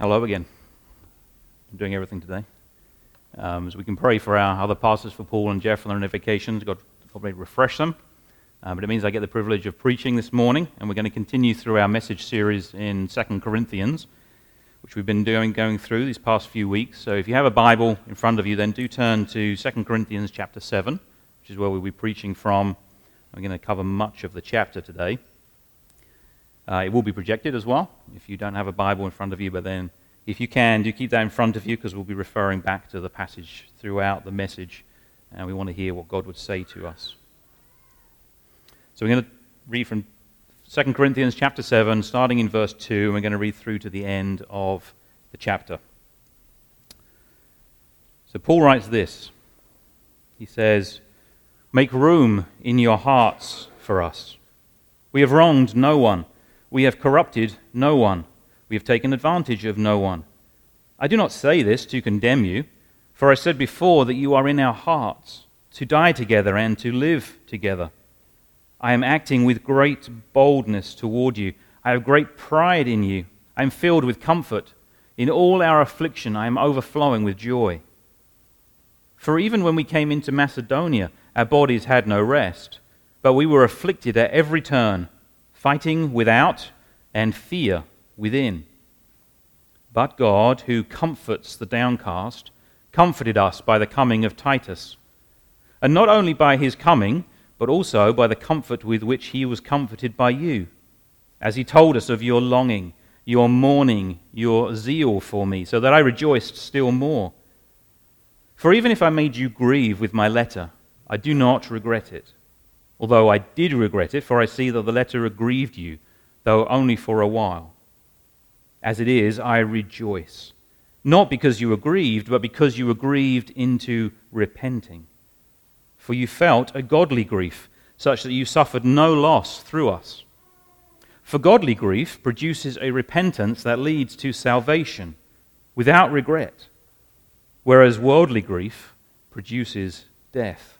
Hello again. I'm doing everything today. Um, as we can pray for our other pastors, for Paul and Jeff, on their vacations. God, may refresh them. Uh, but it means I get the privilege of preaching this morning, and we're going to continue through our message series in 2 Corinthians, which we've been doing, going through these past few weeks. So if you have a Bible in front of you, then do turn to 2 Corinthians chapter 7, which is where we'll be preaching from. I'm going to cover much of the chapter today. Uh, it will be projected as well if you don't have a Bible in front of you, but then if you can, do keep that in front of you because we'll be referring back to the passage throughout the message, and we want to hear what God would say to us. So we're going to read from 2 Corinthians chapter 7, starting in verse 2, and we're going to read through to the end of the chapter. So Paul writes this. He says, Make room in your hearts for us. We have wronged no one we have corrupted no one. We have taken advantage of no one. I do not say this to condemn you, for I said before that you are in our hearts, to die together and to live together. I am acting with great boldness toward you. I have great pride in you. I am filled with comfort. In all our affliction, I am overflowing with joy. For even when we came into Macedonia, our bodies had no rest, but we were afflicted at every turn fighting without and fear within. But God, who comforts the downcast, comforted us by the coming of Titus. And not only by his coming, but also by the comfort with which he was comforted by you, as he told us of your longing, your mourning, your zeal for me, so that I rejoiced still more. For even if I made you grieve with my letter, I do not regret it although I did regret it, for I see that the letter aggrieved you, though only for a while. As it is, I rejoice, not because you were grieved, but because you were grieved into repenting. For you felt a godly grief, such that you suffered no loss through us. For godly grief produces a repentance that leads to salvation without regret, whereas worldly grief produces death.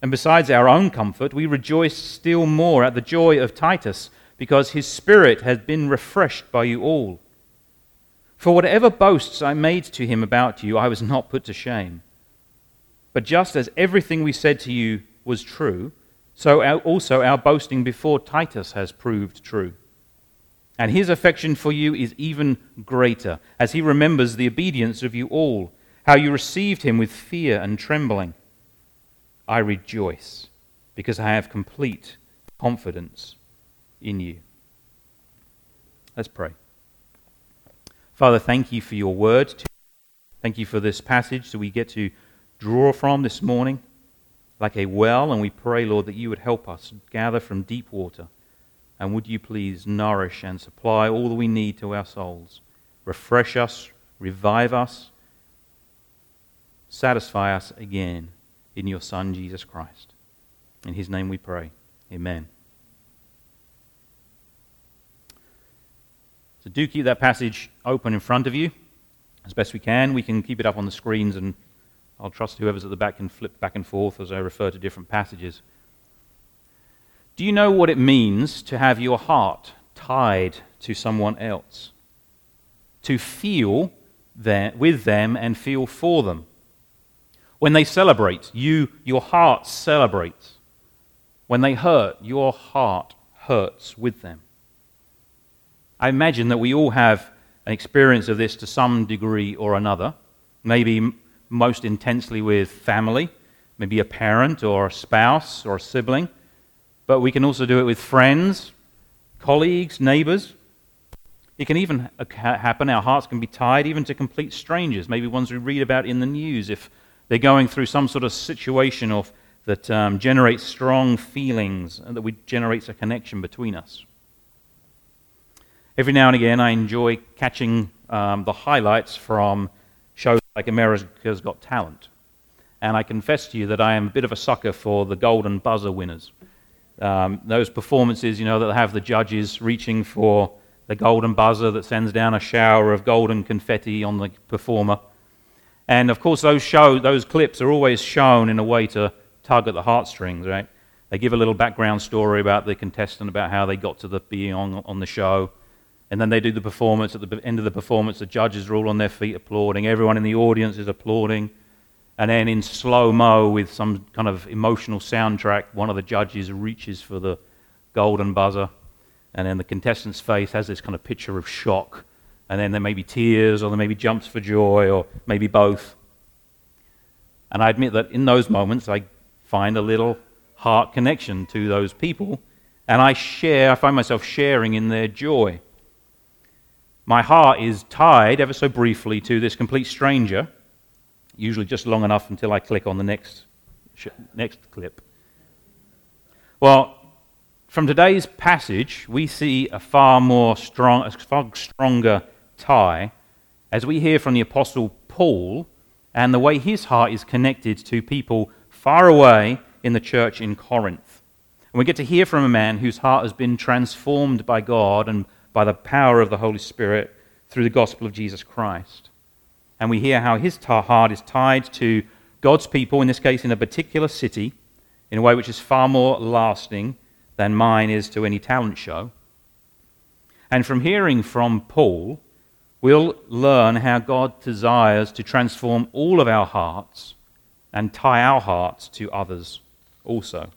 And besides our own comfort, we rejoice still more at the joy of Titus, because his spirit has been refreshed by you all. For whatever boasts I made to him about you, I was not put to shame. But just as everything we said to you was true, so also our boasting before Titus has proved true. And his affection for you is even greater, as he remembers the obedience of you all, how you received him with fear and trembling I rejoice because I have complete confidence in you. Let's pray. Father, thank you for your word. Thank you for this passage that we get to draw from this morning like a well, and we pray, Lord, that you would help us gather from deep water. And would you please nourish and supply all that we need to our souls? Refresh us, revive us, satisfy us again in your Son, Jesus Christ. In his name we pray. Amen. So do keep that passage open in front of you as best we can. We can keep it up on the screens, and I'll trust whoever's at the back can flip back and forth as I refer to different passages. Do you know what it means to have your heart tied to someone else? To feel with them and feel for them. When they celebrate, you, your heart celebrates. When they hurt, your heart hurts with them. I imagine that we all have an experience of this to some degree or another. Maybe most intensely with family, maybe a parent or a spouse or a sibling. But we can also do it with friends, colleagues, neighbors. It can even happen, our hearts can be tied even to complete strangers, maybe ones we read about in the news if they're going through some sort of situation of, that um, generates strong feelings and that we, generates a connection between us. Every now and again, I enjoy catching um, the highlights from shows like America's Got Talent. And I confess to you that I am a bit of a sucker for the Golden Buzzer winners. Um, those performances, you know, that have the judges reaching for the golden buzzer that sends down a shower of golden confetti on the performer. And of course, those, show, those clips are always shown in a way to tug at the heartstrings, right? They give a little background story about the contestant, about how they got to the, being on, on the show. And then they do the performance. At the end of the performance, the judges are all on their feet applauding. Everyone in the audience is applauding. And then in slow mo, with some kind of emotional soundtrack, one of the judges reaches for the golden buzzer and then the contestant's face has this kind of picture of shock, and then there may be tears, or there may be jumps for joy, or maybe both. And I admit that in those moments, I find a little heart connection to those people, and I share, I find myself sharing in their joy. My heart is tied ever so briefly to this complete stranger, usually just long enough until I click on the next, next clip. Well, from today's passage, we see a far more strong, a far stronger tie as we hear from the Apostle Paul and the way his heart is connected to people far away in the church in Corinth. And we get to hear from a man whose heart has been transformed by God and by the power of the Holy Spirit through the gospel of Jesus Christ. And we hear how his heart is tied to God's people, in this case in a particular city, in a way which is far more lasting than mine is to any talent show. And from hearing from Paul, we'll learn how God desires to transform all of our hearts and tie our hearts to others also.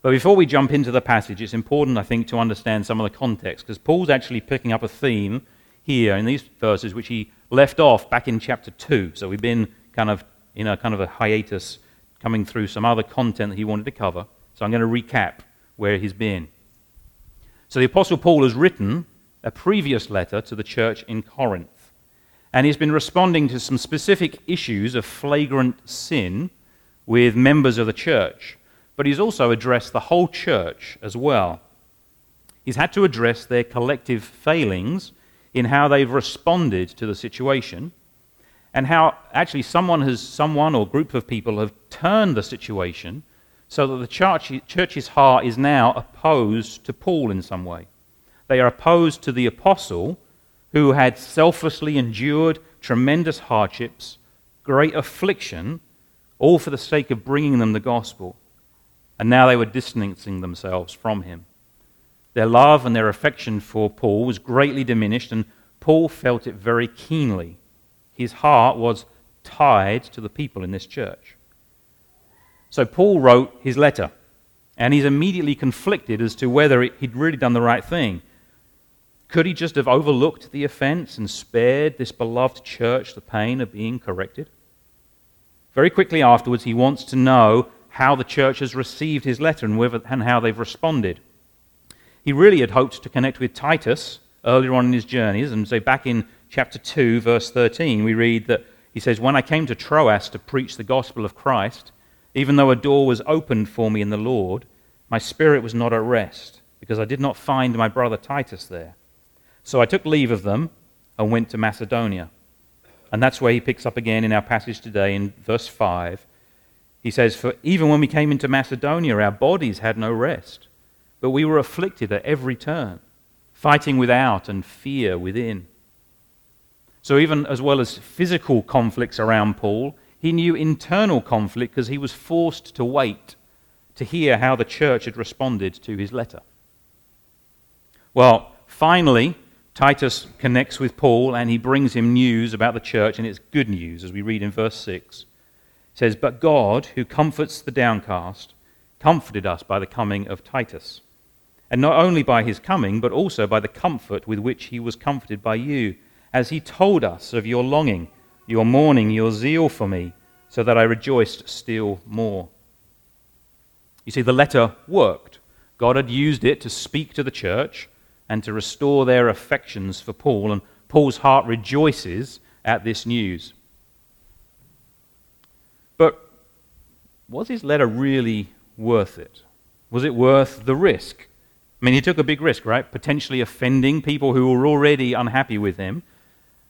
But before we jump into the passage, it's important, I think, to understand some of the context, because Paul's actually picking up a theme here in these verses which he left off back in chapter 2. So we've been kind of in a kind of a hiatus coming through some other content that he wanted to cover. So I'm going to recap where he's been. So the Apostle Paul has written a previous letter to the church in Corinth. And he's been responding to some specific issues of flagrant sin with members of the church. But he's also addressed the whole church as well. He's had to address their collective failings in how they've responded to the situation and how actually someone has someone or group of people have turned the situation so that the church, church's heart is now opposed to Paul in some way. They are opposed to the apostle who had selflessly endured tremendous hardships, great affliction, all for the sake of bringing them the gospel. And now they were distancing themselves from him. Their love and their affection for Paul was greatly diminished, and Paul felt it very keenly. His heart was tied to the people in this church. So Paul wrote his letter, and he's immediately conflicted as to whether he'd really done the right thing. Could he just have overlooked the offense and spared this beloved church the pain of being corrected? Very quickly afterwards, he wants to know how the church has received his letter and, whether, and how they've responded. He really had hoped to connect with Titus earlier on in his journeys, and so back in chapter 2, verse 13, we read that he says, When I came to Troas to preach the gospel of Christ, even though a door was opened for me in the Lord, my spirit was not at rest, because I did not find my brother Titus there. So I took leave of them and went to Macedonia. And that's where he picks up again in our passage today in verse 5. He says, For even when we came into Macedonia, our bodies had no rest, but we were afflicted at every turn, fighting without and fear within. So, even as well as physical conflicts around Paul, he knew internal conflict because he was forced to wait to hear how the church had responded to his letter. Well, finally, Titus connects with Paul and he brings him news about the church, and it's good news, as we read in verse 6. It says, But God, who comforts the downcast, comforted us by the coming of Titus. And not only by his coming, but also by the comfort with which he was comforted by you, as he told us of your longing your mourning, your zeal for me, so that I rejoiced still more. You see, the letter worked. God had used it to speak to the church and to restore their affections for Paul, and Paul's heart rejoices at this news. But was his letter really worth it? Was it worth the risk? I mean, he took a big risk, right? Potentially offending people who were already unhappy with him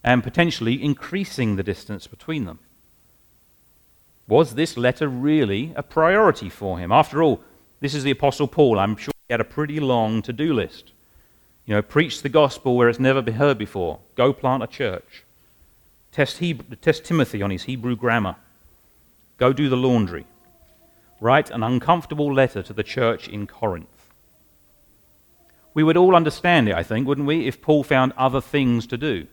and potentially increasing the distance between them. Was this letter really a priority for him? After all, this is the Apostle Paul. I'm sure he had a pretty long to do list. You know, preach the gospel where it's never been heard before, go plant a church, test, Hebrew, test Timothy on his Hebrew grammar, go do the laundry, write an uncomfortable letter to the church in Corinth. We would all understand it, I think, wouldn't we, if Paul found other things to do.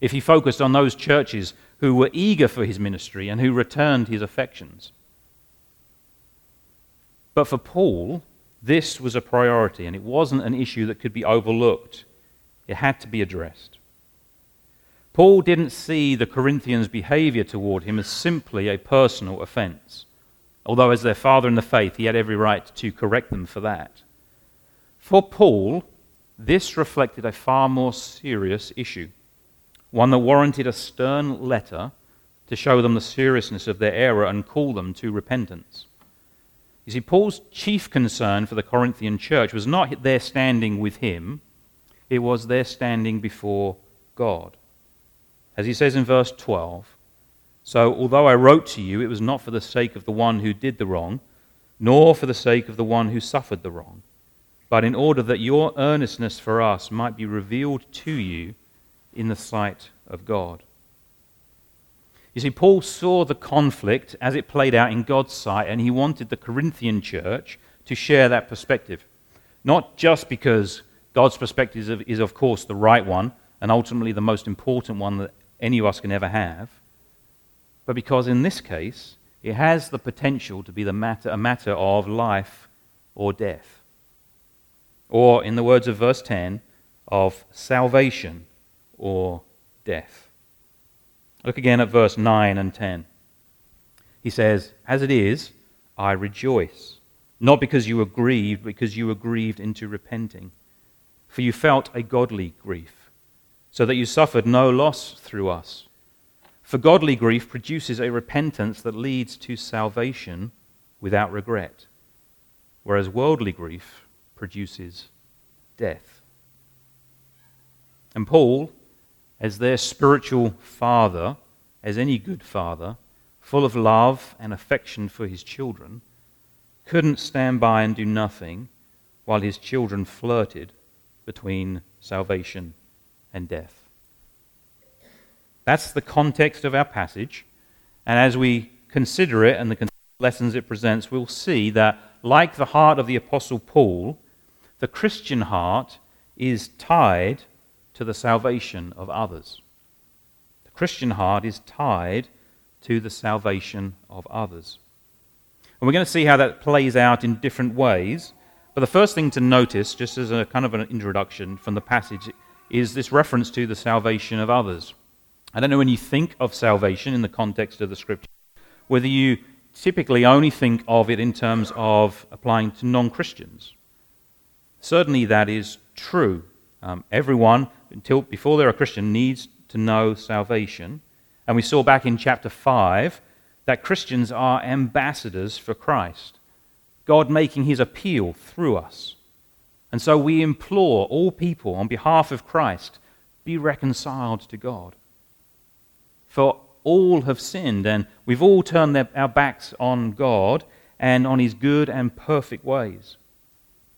If he focused on those churches who were eager for his ministry and who returned his affections. But for Paul, this was a priority, and it wasn't an issue that could be overlooked. It had to be addressed. Paul didn't see the Corinthians' behavior toward him as simply a personal offense, although, as their father in the faith, he had every right to correct them for that. For Paul, this reflected a far more serious issue one that warranted a stern letter to show them the seriousness of their error and call them to repentance. You see, Paul's chief concern for the Corinthian church was not their standing with him, it was their standing before God. As he says in verse 12, So, although I wrote to you, it was not for the sake of the one who did the wrong, nor for the sake of the one who suffered the wrong, but in order that your earnestness for us might be revealed to you in the sight of God. You see, Paul saw the conflict as it played out in God's sight, and he wanted the Corinthian church to share that perspective. Not just because God's perspective is, of course, the right one and ultimately the most important one that any of us can ever have, but because in this case, it has the potential to be the matter, a matter of life or death. Or, in the words of verse 10, of salvation or death. Look again at verse 9 and 10. He says, As it is, I rejoice, not because you were grieved, because you were grieved into repenting. For you felt a godly grief, so that you suffered no loss through us. For godly grief produces a repentance that leads to salvation without regret, whereas worldly grief produces death. And Paul as their spiritual father, as any good father, full of love and affection for his children, couldn't stand by and do nothing while his children flirted between salvation and death. That's the context of our passage, and as we consider it and the lessons it presents, we'll see that, like the heart of the Apostle Paul, the Christian heart is tied to the salvation of others. The Christian heart is tied to the salvation of others. And we're going to see how that plays out in different ways. But the first thing to notice, just as a kind of an introduction from the passage, is this reference to the salvation of others. I don't know when you think of salvation in the context of the scripture, whether you typically only think of it in terms of applying to non Christians. Certainly that is true. Um, everyone until before they're a Christian, needs to know salvation. And we saw back in chapter 5 that Christians are ambassadors for Christ, God making his appeal through us. And so we implore all people on behalf of Christ be reconciled to God. For all have sinned, and we've all turned their, our backs on God and on his good and perfect ways.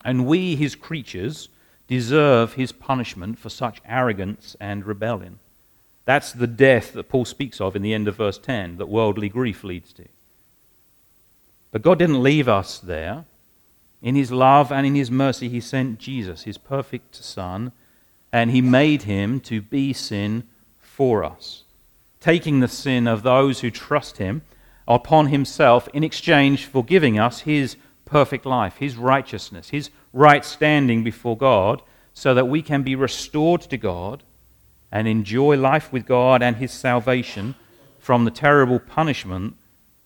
And we, his creatures, deserve his punishment for such arrogance and rebellion. That's the death that Paul speaks of in the end of verse 10 that worldly grief leads to. But God didn't leave us there. In his love and in his mercy, he sent Jesus, his perfect Son, and he made him to be sin for us, taking the sin of those who trust him upon himself in exchange for giving us his perfect life, his righteousness, his right standing before God, so that we can be restored to God and enjoy life with God and his salvation from the terrible punishment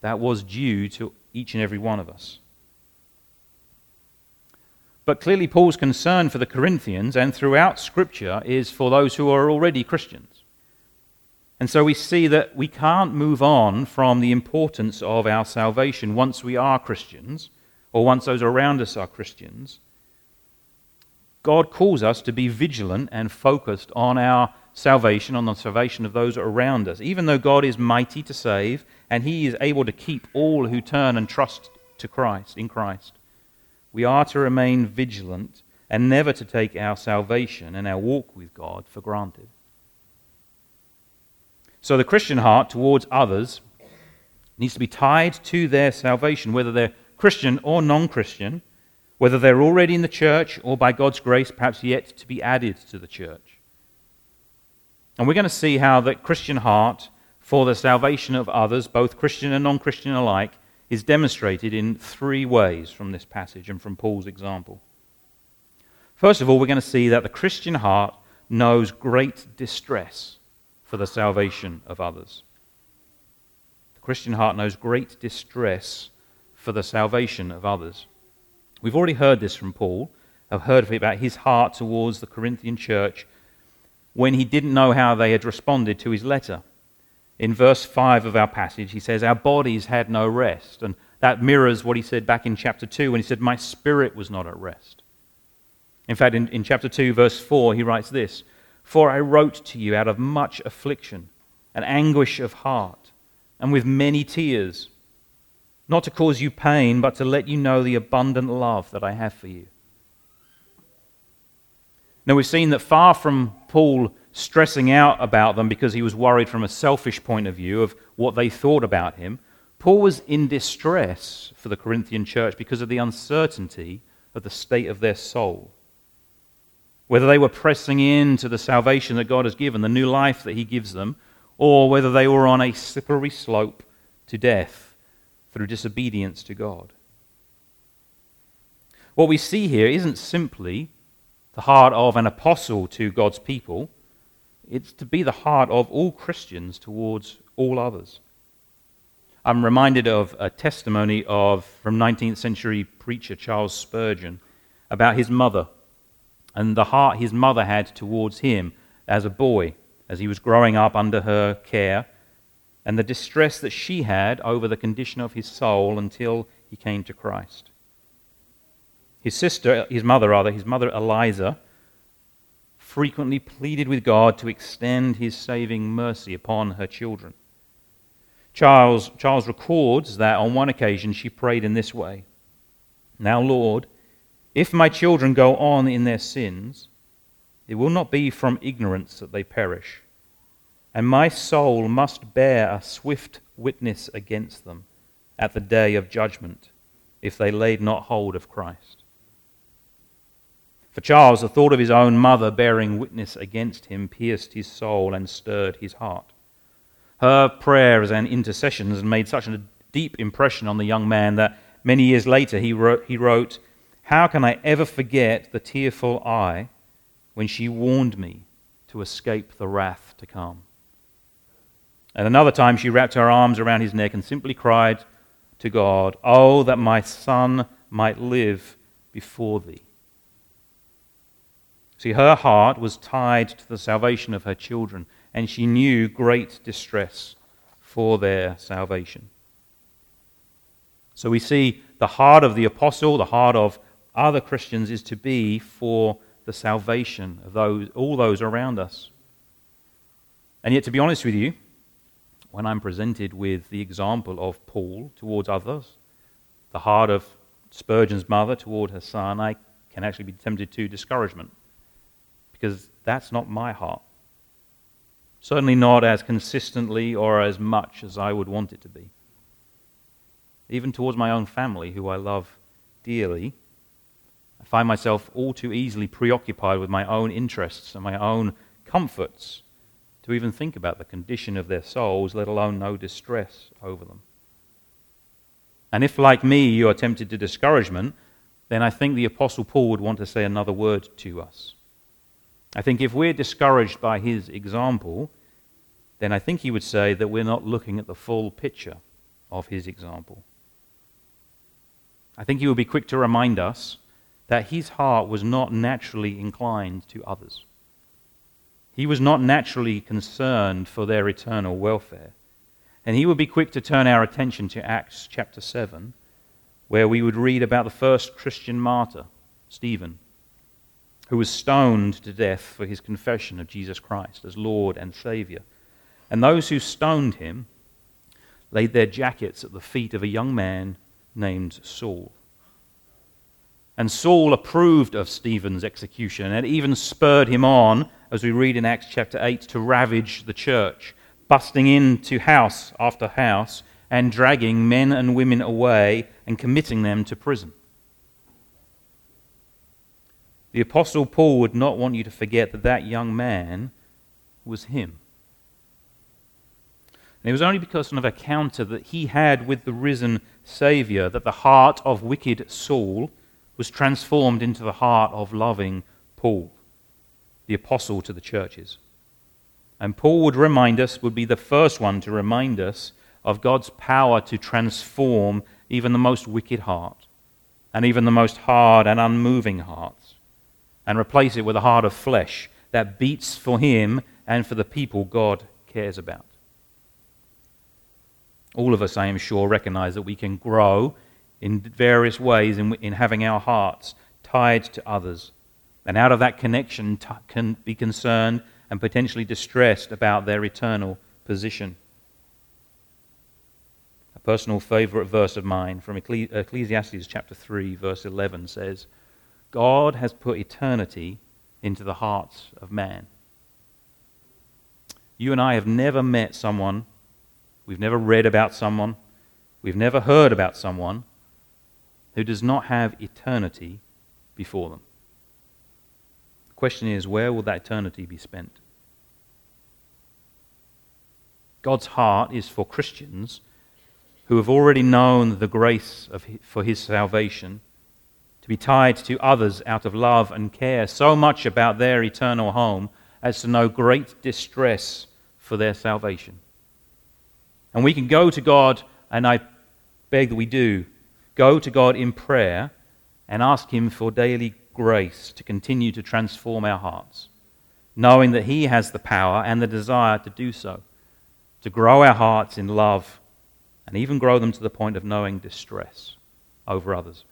that was due to each and every one of us. But clearly, Paul's concern for the Corinthians and throughout Scripture is for those who are already Christians. And so we see that we can't move on from the importance of our salvation once we are Christians or once those around us are Christians God calls us to be vigilant and focused on our salvation, on the salvation of those around us. Even though God is mighty to save and he is able to keep all who turn and trust to Christ in Christ, we are to remain vigilant and never to take our salvation and our walk with God for granted. So the Christian heart towards others needs to be tied to their salvation, whether they're Christian or non Christian, whether they're already in the church or by God's grace, perhaps yet to be added to the church. And we're going to see how the Christian heart for the salvation of others, both Christian and non Christian alike, is demonstrated in three ways from this passage and from Paul's example. First of all, we're going to see that the Christian heart knows great distress for the salvation of others. The Christian heart knows great distress for the salvation of others. We've already heard this from Paul. I've heard about his heart towards the Corinthian church when he didn't know how they had responded to his letter. In verse 5 of our passage, he says, Our bodies had no rest. And that mirrors what he said back in chapter 2 when he said, My spirit was not at rest. In fact, in, in chapter 2, verse 4, he writes this For I wrote to you out of much affliction and anguish of heart, and with many tears, not to cause you pain, but to let you know the abundant love that I have for you. Now, we've seen that far from Paul stressing out about them because he was worried from a selfish point of view of what they thought about him, Paul was in distress for the Corinthian church because of the uncertainty of the state of their soul. Whether they were pressing into the salvation that God has given, the new life that He gives them, or whether they were on a slippery slope to death through disobedience to God. What we see here isn't simply the heart of an apostle to God's people, it's to be the heart of all Christians towards all others. I'm reminded of a testimony of from 19th century preacher Charles Spurgeon about his mother and the heart his mother had towards him as a boy as he was growing up under her care and the distress that she had over the condition of his soul until he came to Christ. His sister, his mother rather, his mother Eliza frequently pleaded with God to extend his saving mercy upon her children. Charles, Charles records that on one occasion she prayed in this way Now, Lord, if my children go on in their sins, it will not be from ignorance that they perish, and my soul must bear a swift witness against them at the day of judgment if they laid not hold of Christ. For Charles, the thought of his own mother bearing witness against him pierced his soul and stirred his heart. Her prayers and intercessions made such a deep impression on the young man that many years later he wrote, he wrote How can I ever forget the tearful eye when she warned me to escape the wrath to come? And another time she wrapped her arms around his neck and simply cried to God, Oh, that my son might live before thee. See, her heart was tied to the salvation of her children, and she knew great distress for their salvation. So we see the heart of the apostle, the heart of other Christians, is to be for the salvation of those, all those around us. And yet, to be honest with you, when I'm presented with the example of Paul towards others, the heart of Spurgeon's mother toward her son, I can actually be tempted to discouragement because that's not my heart. Certainly not as consistently or as much as I would want it to be. Even towards my own family, who I love dearly, I find myself all too easily preoccupied with my own interests and my own comforts to even think about the condition of their souls, let alone know distress over them. And if, like me, you are tempted to discouragement, then I think the Apostle Paul would want to say another word to us. I think if we're discouraged by his example, then I think he would say that we're not looking at the full picture of his example. I think he would be quick to remind us that his heart was not naturally inclined to others. He was not naturally concerned for their eternal welfare. And he would be quick to turn our attention to Acts chapter 7, where we would read about the first Christian martyr, Stephen. who was stoned to death for his confession of Jesus Christ as Lord and Savior. And those who stoned him laid their jackets at the feet of a young man named Saul. And Saul approved of Stephen's execution and even spurred him on, as we read in Acts chapter 8, to ravage the church, busting into house after house and dragging men and women away and committing them to prison. The Apostle Paul would not want you to forget that that young man was him. And it was only because of a encounter that he had with the risen Saviour that the heart of wicked Saul was transformed into the heart of loving Paul, the apostle to the churches. And Paul would remind us, would be the first one to remind us of God's power to transform even the most wicked heart and even the most hard and unmoving hearts and replace it with a heart of flesh that beats for Him and for the people God cares about. All of us, I am sure, recognize that we can grow in various ways in, in having our hearts tied to others. And out of that connection, t- can be concerned and potentially distressed about their eternal position. A personal favorite verse of mine from Ecclesiastes chapter 3, verse 11 says, God has put eternity into the hearts of man. You and I have never met someone, we've never read about someone, we've never heard about someone who does not have eternity before them. The question is, where will that eternity be spent? God's heart is for Christians who have already known the grace of, for his salvation to be tied to others out of love and care so much about their eternal home as to know great distress for their salvation. And we can go to God, and I beg that we do, go to God in prayer and ask Him for daily grace to continue to transform our hearts, knowing that He has the power and the desire to do so to grow our hearts in love and even grow them to the point of knowing distress over others.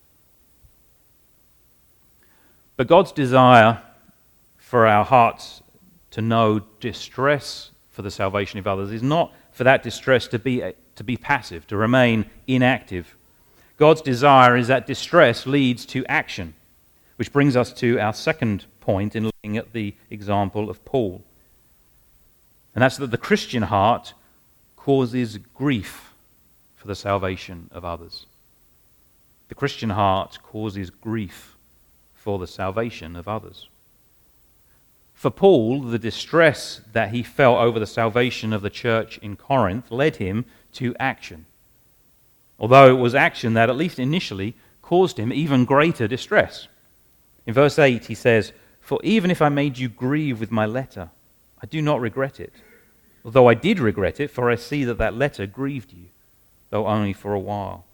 But God's desire for our hearts to know distress for the salvation of others is not for that distress to be, to be passive, to remain inactive. God's desire is that distress leads to action, which brings us to our second point in looking at the example of Paul. And that's that the Christian heart causes grief for the salvation of others. The Christian heart causes grief for the salvation of others. For Paul, the distress that he felt over the salvation of the church in Corinth led him to action. Although it was action that, at least initially, caused him even greater distress. In verse 8, he says, For even if I made you grieve with my letter, I do not regret it Although I did regret it, for I see that that letter grieved you, though only for a while.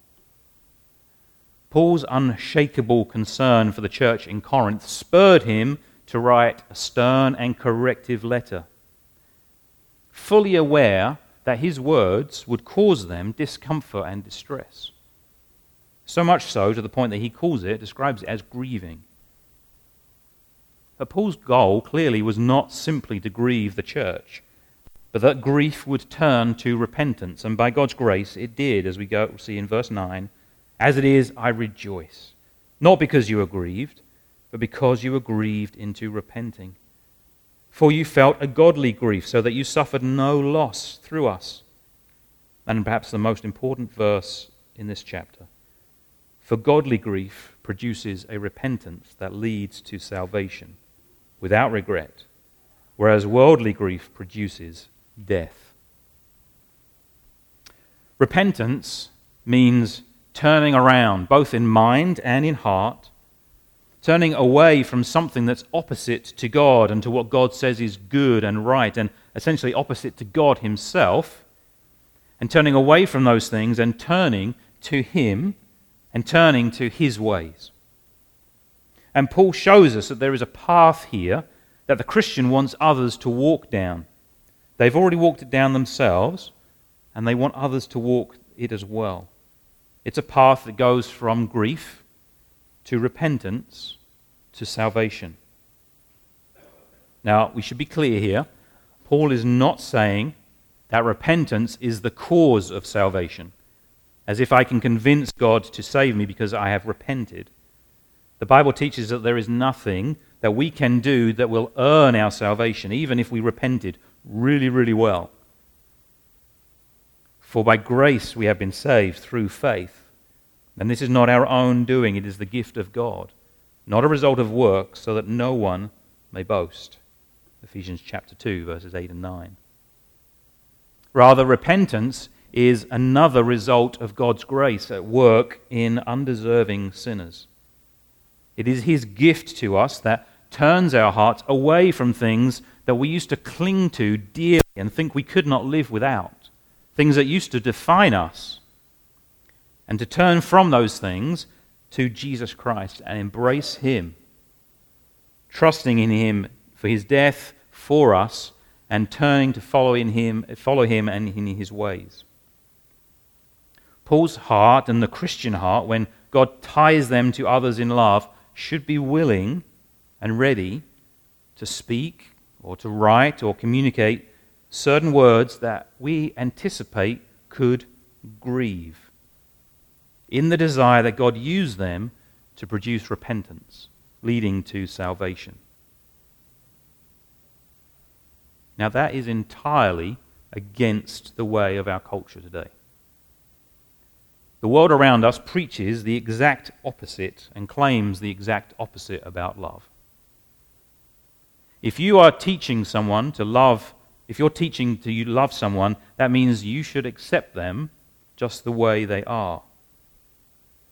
Paul's unshakable concern for the church in Corinth spurred him to write a stern and corrective letter, fully aware that his words would cause them discomfort and distress. So much so to the point that he calls it, describes it as grieving. But Paul's goal clearly was not simply to grieve the church but that grief would turn to repentance. And by God's grace, it did, as we go see in verse 9. As it is, I rejoice, not because you are grieved, but because you were grieved into repenting. For you felt a godly grief, so that you suffered no loss through us. And perhaps the most important verse in this chapter. For godly grief produces a repentance that leads to salvation without regret, whereas worldly grief produces death. Repentance means turning around, both in mind and in heart, turning away from something that's opposite to God and to what God says is good and right, and essentially opposite to God Himself, and turning away from those things and turning to Him and turning to His ways. And Paul shows us that there is a path here that the Christian wants others to walk down. They've already walked it down themselves, and they want others to walk it as well. It's a path that goes from grief to repentance to salvation. Now, we should be clear here. Paul is not saying that repentance is the cause of salvation, as if I can convince God to save me because I have repented. The Bible teaches that there is nothing that we can do that will earn our salvation, even if we repented really, really well. For by grace we have been saved through faith. And this is not our own doing, it is the gift of God, not a result of works, so that no one may boast. Ephesians chapter 2, verses 8 and 9. Rather, repentance is another result of God's grace at work in undeserving sinners. It is His gift to us that turns our hearts away from things that we used to cling to dearly and think we could not live without, things that used to define us, and to turn from those things to Jesus Christ and embrace Him, trusting in Him for His death for us and turning to follow in him, follow him and in his ways. Paul's heart and the Christian heart, when God ties them to others in love, should be willing and ready to speak or to write or communicate certain words that we anticipate could grieve, in the desire that God use them to produce repentance, leading to salvation. Now, that is entirely against the way of our culture today. The world around us preaches the exact opposite and claims the exact opposite about love. If you are teaching someone to love, if you're teaching to you love someone, that means you should accept them just the way they are.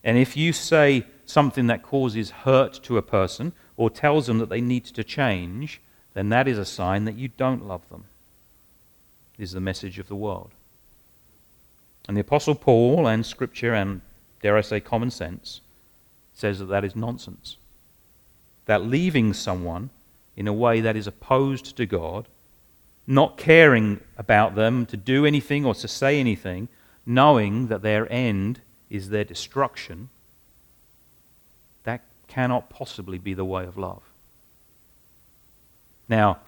And if you say something that causes hurt to a person or tells them that they need to change, then that is a sign that you don't love them. Is the message of the world. And the Apostle Paul and Scripture and, dare I say, common sense says that that is nonsense. That leaving someone in a way that is opposed to God, not caring about them to do anything or to say anything, knowing that their end is their destruction, that cannot possibly be the way of love. Now,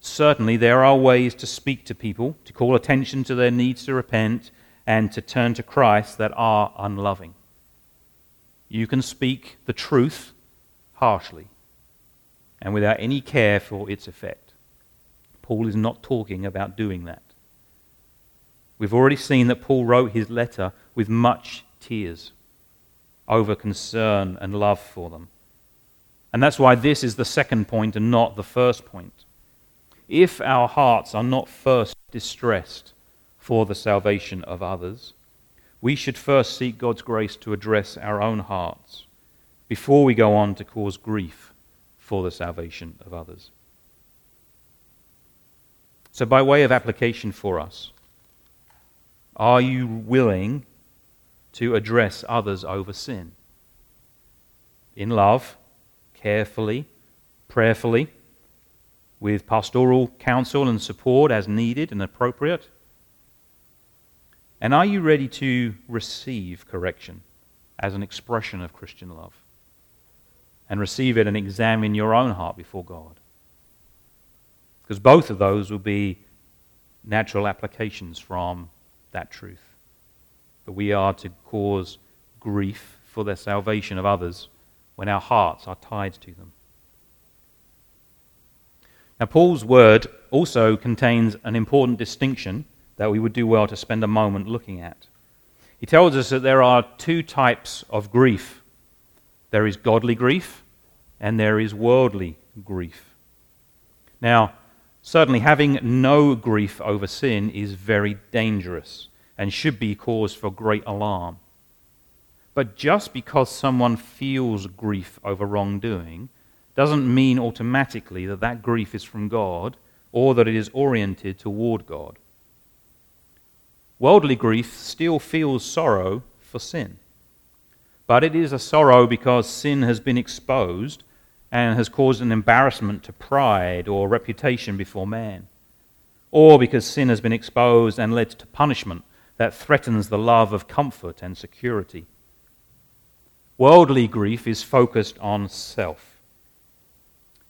certainly there are ways to speak to people, to call attention to their needs to repent and to turn to Christ that are unloving. You can speak the truth harshly and without any care for its effect. Paul is not talking about doing that. We've already seen that Paul wrote his letter with much tears over concern and love for them. And that's why this is the second point and not the first point. If our hearts are not first distressed for the salvation of others, we should first seek God's grace to address our own hearts before we go on to cause grief for the salvation of others. So, by way of application for us, are you willing to address others over sin? In love, carefully, prayerfully, with pastoral counsel and support as needed and appropriate? And are you ready to receive correction as an expression of Christian love? And receive it and examine your own heart before God? Because both of those will be natural applications from that truth. That we are to cause grief for the salvation of others when our hearts are tied to them. Now, Paul's word also contains an important distinction that we would do well to spend a moment looking at. He tells us that there are two types of grief there is godly grief, and there is worldly grief. Now, certainly having no grief over sin is very dangerous and should be cause for great alarm. But just because someone feels grief over wrongdoing doesn't mean automatically that that grief is from God or that it is oriented toward God. Worldly grief still feels sorrow for sin. But it is a sorrow because sin has been exposed and has caused an embarrassment to pride or reputation before man. Or because sin has been exposed and led to punishment that threatens the love of comfort and security. Worldly grief is focused on self.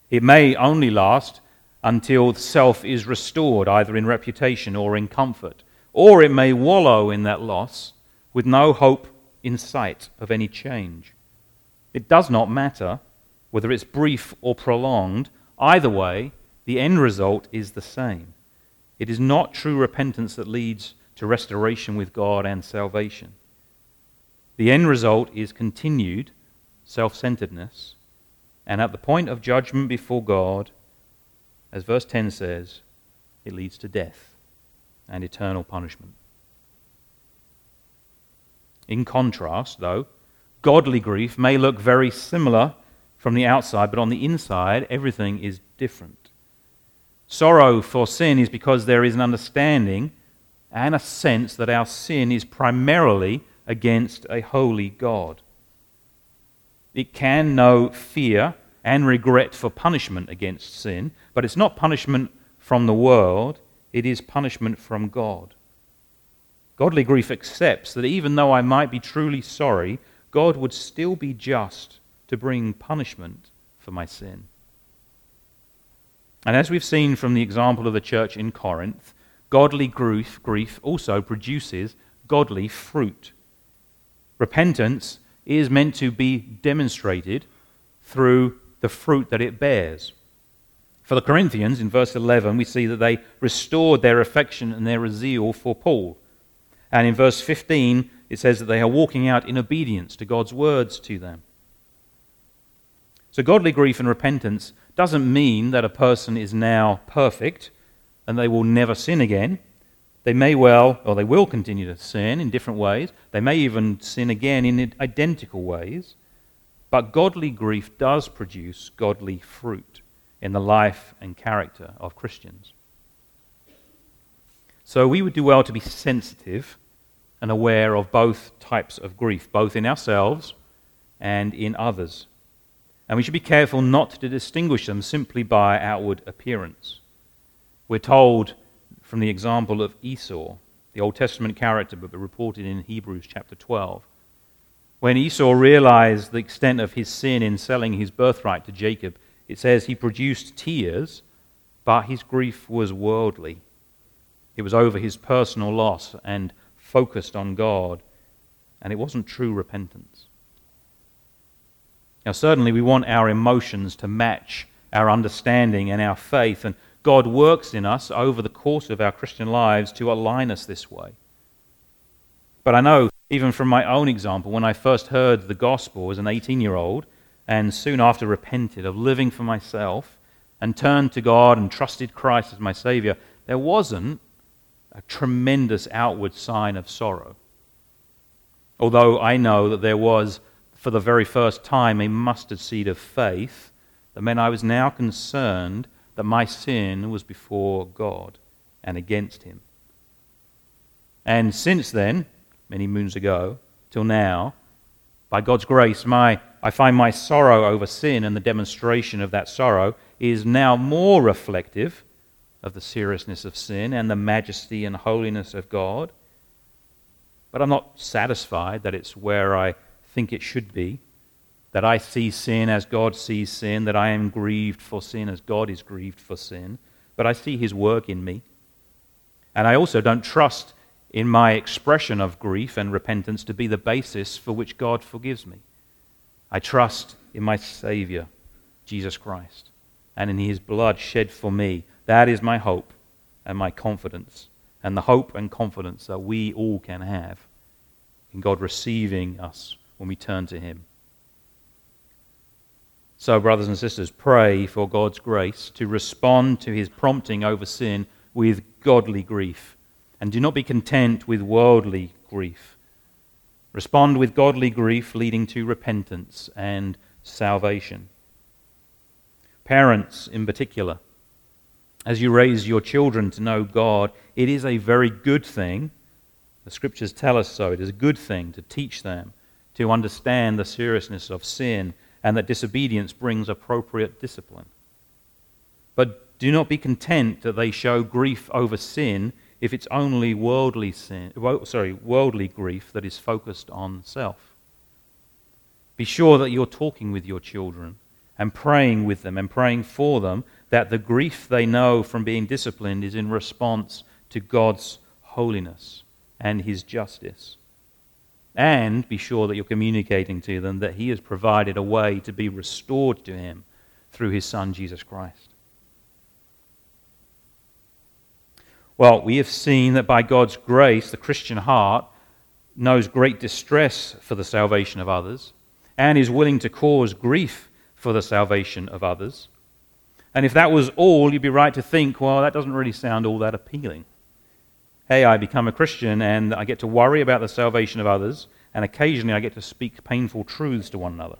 It may only last until self is restored, either in reputation or in comfort. Or it may wallow in that loss with no hope in sight of any change. It does not matter whether it's brief or prolonged, either way, the end result is the same. It is not true repentance that leads to restoration with God and salvation. The end result is continued self centeredness, and at the point of judgment before God, as verse 10 says, it leads to death and eternal punishment. In contrast, though, godly grief may look very similar from the outside, but on the inside, everything is different. Sorrow for sin is because there is an understanding and a sense that our sin is primarily against a holy God. It can know fear and regret for punishment against sin, but it's not punishment from the world, it is punishment from God. Godly grief accepts that even though I might be truly sorry, God would still be just to bring punishment for my sin. And as we've seen from the example of the church in Corinth, godly grief, grief also produces godly fruit. Repentance is meant to be demonstrated through the fruit that it bears. For the Corinthians, in verse 11, we see that they restored their affection and their zeal for Paul. And in verse 15, it says that they are walking out in obedience to God's words to them. So, godly grief and repentance doesn't mean that a person is now perfect and they will never sin again. They may well, or they will continue to sin in different ways. They may even sin again in identical ways. But godly grief does produce godly fruit in the life and character of Christians. So we would do well to be sensitive and aware of both types of grief, both in ourselves and in others. And we should be careful not to distinguish them simply by outward appearance. We're told from the example of Esau, the Old Testament character, but reported in Hebrews chapter 12. When Esau realized the extent of his sin in selling his birthright to Jacob, it says he produced tears, but his grief was worldly. It was over his personal loss and focused on God, and it wasn't true repentance. Now, certainly, we want our emotions to match our understanding and our faith, and God works in us over the course of our Christian lives to align us this way. But I know even from my own example, when I first heard the gospel as an 18 year old, and soon after repented of living for myself and turned to God and trusted Christ as my Savior, there wasn't a tremendous outward sign of sorrow. Although I know that there was, for the very first time, a mustard seed of faith that meant I was now concerned that my sin was before God and against Him. And since then, many moons ago till now, by God's grace, my, I find my sorrow over sin and the demonstration of that sorrow is now more reflective of the seriousness of sin and the majesty and holiness of God. But I'm not satisfied that it's where I think it should be, that I see sin as God sees sin, that I am grieved for sin as God is grieved for sin, but I see His work in me. And I also don't trust in my expression of grief and repentance to be the basis for which God forgives me. I trust in my Savior, Jesus Christ, and in His blood shed for me. That is my hope and my confidence, and the hope and confidence that we all can have in God receiving us when we turn to Him. So, brothers and sisters, pray for God's grace to respond to His prompting over sin with godly grief and do not be content with worldly grief. Respond with godly grief leading to repentance and salvation. Parents, in particular, as you raise your children to know God, it is a very good thing. The scriptures tell us so. It is a good thing to teach them to understand the seriousness of sin and that disobedience brings appropriate discipline. But do not be content that they show grief over sin if it's only worldly sin, sorry, worldly grief that is focused on self. Be sure that you're talking with your children and praying with them and praying for them that the grief they know from being disciplined is in response to God's holiness and his justice. And be sure that you're communicating to them that he has provided a way to be restored to him through his son, Jesus Christ. Well, we have seen that by God's grace, the Christian heart knows great distress for the salvation of others and is willing to cause grief for the salvation of others. And if that was all, you'd be right to think, well, that doesn't really sound all that appealing. Hey, I become a Christian and I get to worry about the salvation of others, and occasionally I get to speak painful truths to one another.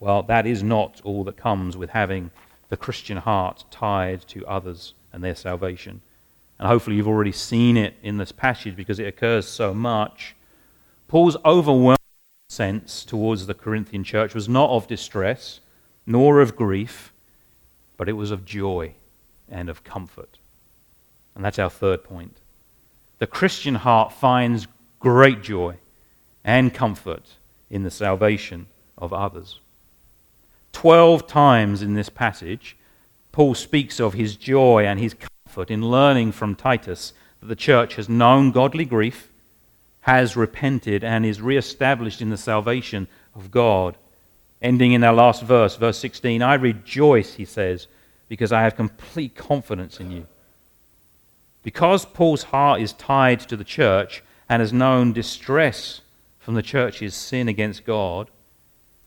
Well, that is not all that comes with having the Christian heart tied to others and their salvation. And hopefully you've already seen it in this passage because it occurs so much. Paul's overwhelming sense towards the Corinthian church was not of distress nor of grief, but it was of joy and of comfort. And that's our third point. The Christian heart finds great joy and comfort in the salvation of others. Twelve times in this passage, Paul speaks of his joy and his comfort in learning from Titus that the church has known godly grief, has repented, and is re-established in the salvation of God. Ending in our last verse, verse 16 I rejoice, he says, because I have complete confidence in you. Because Paul's heart is tied to the church and has known distress from the church's sin against God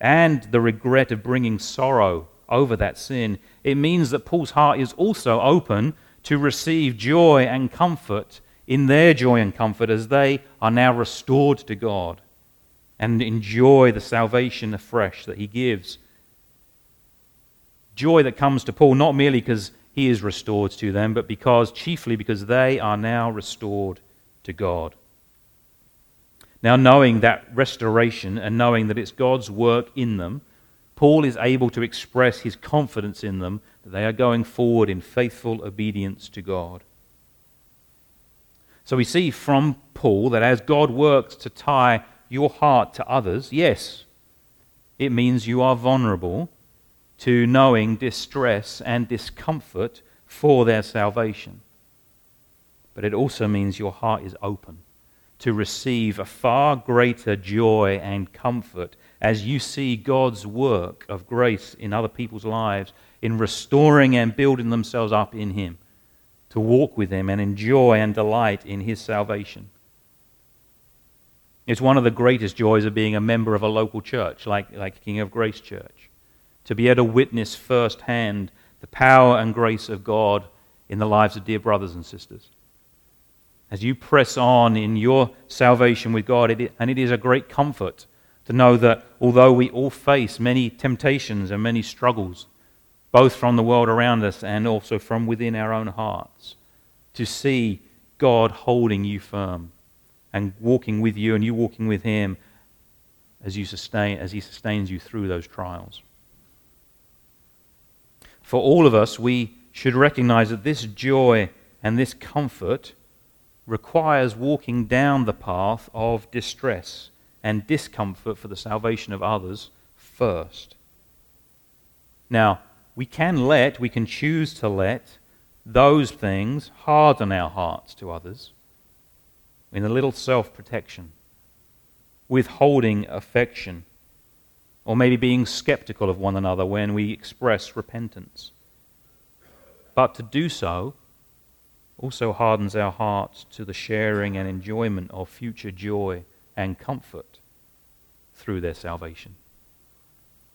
and the regret of bringing sorrow over that sin, it means that Paul's heart is also open to receive joy and comfort in their joy and comfort as they are now restored to God and enjoy the salvation afresh that he gives. Joy that comes to Paul not merely because he is restored to them, but because chiefly because they are now restored to God. Now, knowing that restoration and knowing that it's God's work in them, Paul is able to express his confidence in them that they are going forward in faithful obedience to God. So we see from Paul that as God works to tie your heart to others, yes, it means you are vulnerable to knowing distress and discomfort for their salvation. But it also means your heart is open to receive a far greater joy and comfort as you see God's work of grace in other people's lives in restoring and building themselves up in Him, to walk with Him and enjoy and delight in His salvation. It's one of the greatest joys of being a member of a local church, like, like King of Grace Church to be able to witness firsthand the power and grace of God in the lives of dear brothers and sisters. As you press on in your salvation with God, and it is a great comfort to know that although we all face many temptations and many struggles, both from the world around us and also from within our own hearts, to see God holding you firm and walking with you and you walking with Him as, you sustain, as He sustains you through those trials. For all of us, we should recognize that this joy and this comfort requires walking down the path of distress and discomfort for the salvation of others first. Now, we can let, we can choose to let those things harden our hearts to others in a little self protection, withholding affection or maybe being skeptical of one another when we express repentance. But to do so also hardens our hearts to the sharing and enjoyment of future joy and comfort through their salvation.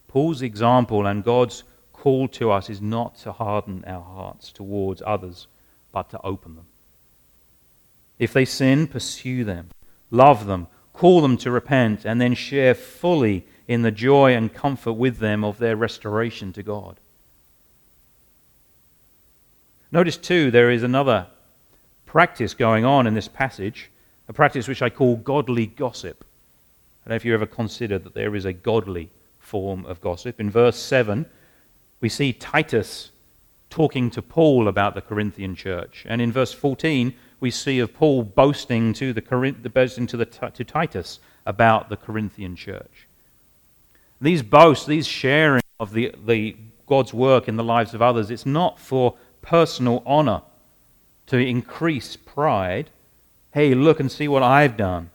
Paul's example and God's call to us is not to harden our hearts towards others, but to open them. If they sin, pursue them, love them, call them to repent, and then share fully in the joy and comfort with them of their restoration to God. Notice, too, there is another practice going on in this passage, a practice which I call godly gossip. I don't know if you ever considered that there is a godly form of gossip. In verse 7, we see Titus talking to Paul about the Corinthian church. And in verse 14, we see of Paul boasting to, the, boasting to, the, to Titus about the Corinthian church. These boasts, these sharing of the, the God's work in the lives of others, it's not for personal honor to increase pride. Hey, look and see what I've done.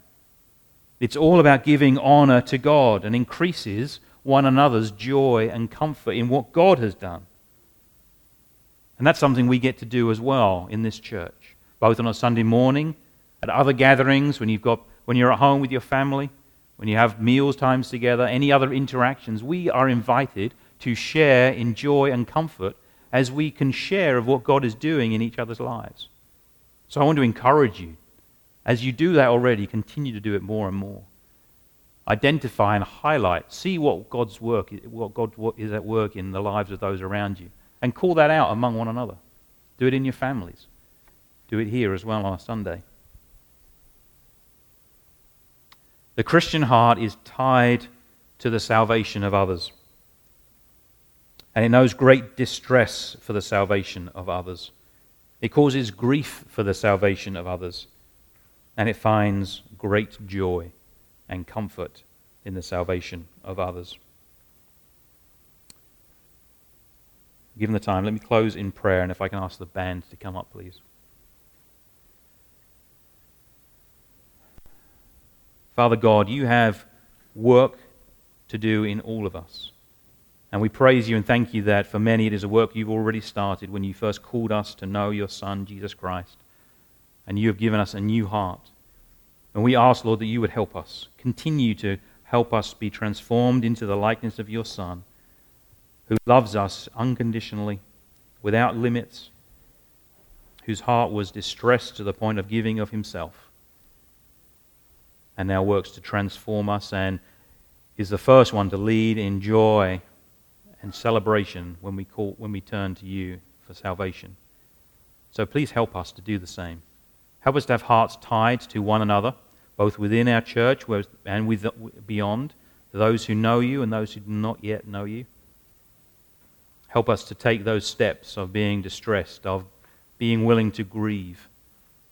It's all about giving honor to God and increases one another's joy and comfort in what God has done. And that's something we get to do as well in this church, both on a Sunday morning, at other gatherings, when, you've got, when you're at home with your family, when you have meals times together, any other interactions. We are invited to share in joy and comfort as we can share of what God is doing in each other's lives. So I want to encourage you as you do that already, continue to do it more and more. Identify and highlight, see what God's work, what God is at work in the lives of those around you, and call that out among one another. Do it in your families. Do it here as well on a Sunday. The Christian heart is tied to the salvation of others. And it knows great distress for the salvation of others. It causes grief for the salvation of others and it finds great joy and comfort in the salvation of others. Given the time, let me close in prayer, and if I can ask the band to come up, please. Father God, you have work to do in all of us. And we praise you and thank you that for many it is a work you've already started when you first called us to know your Son, Jesus Christ and you have given us a new heart. And we ask, Lord, that you would help us, continue to help us be transformed into the likeness of your Son, who loves us unconditionally, without limits, whose heart was distressed to the point of giving of himself, and now works to transform us and is the first one to lead in joy and celebration when we, call, when we turn to you for salvation. So please help us to do the same. Help us to have hearts tied to one another, both within our church and with, beyond, to those who know you and those who do not yet know you. Help us to take those steps of being distressed, of being willing to grieve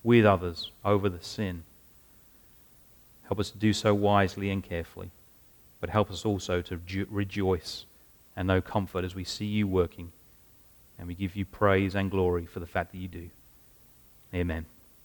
with others over the sin. Help us to do so wisely and carefully, but help us also to rejoice and know comfort as we see you working. And we give you praise and glory for the fact that you do. Amen.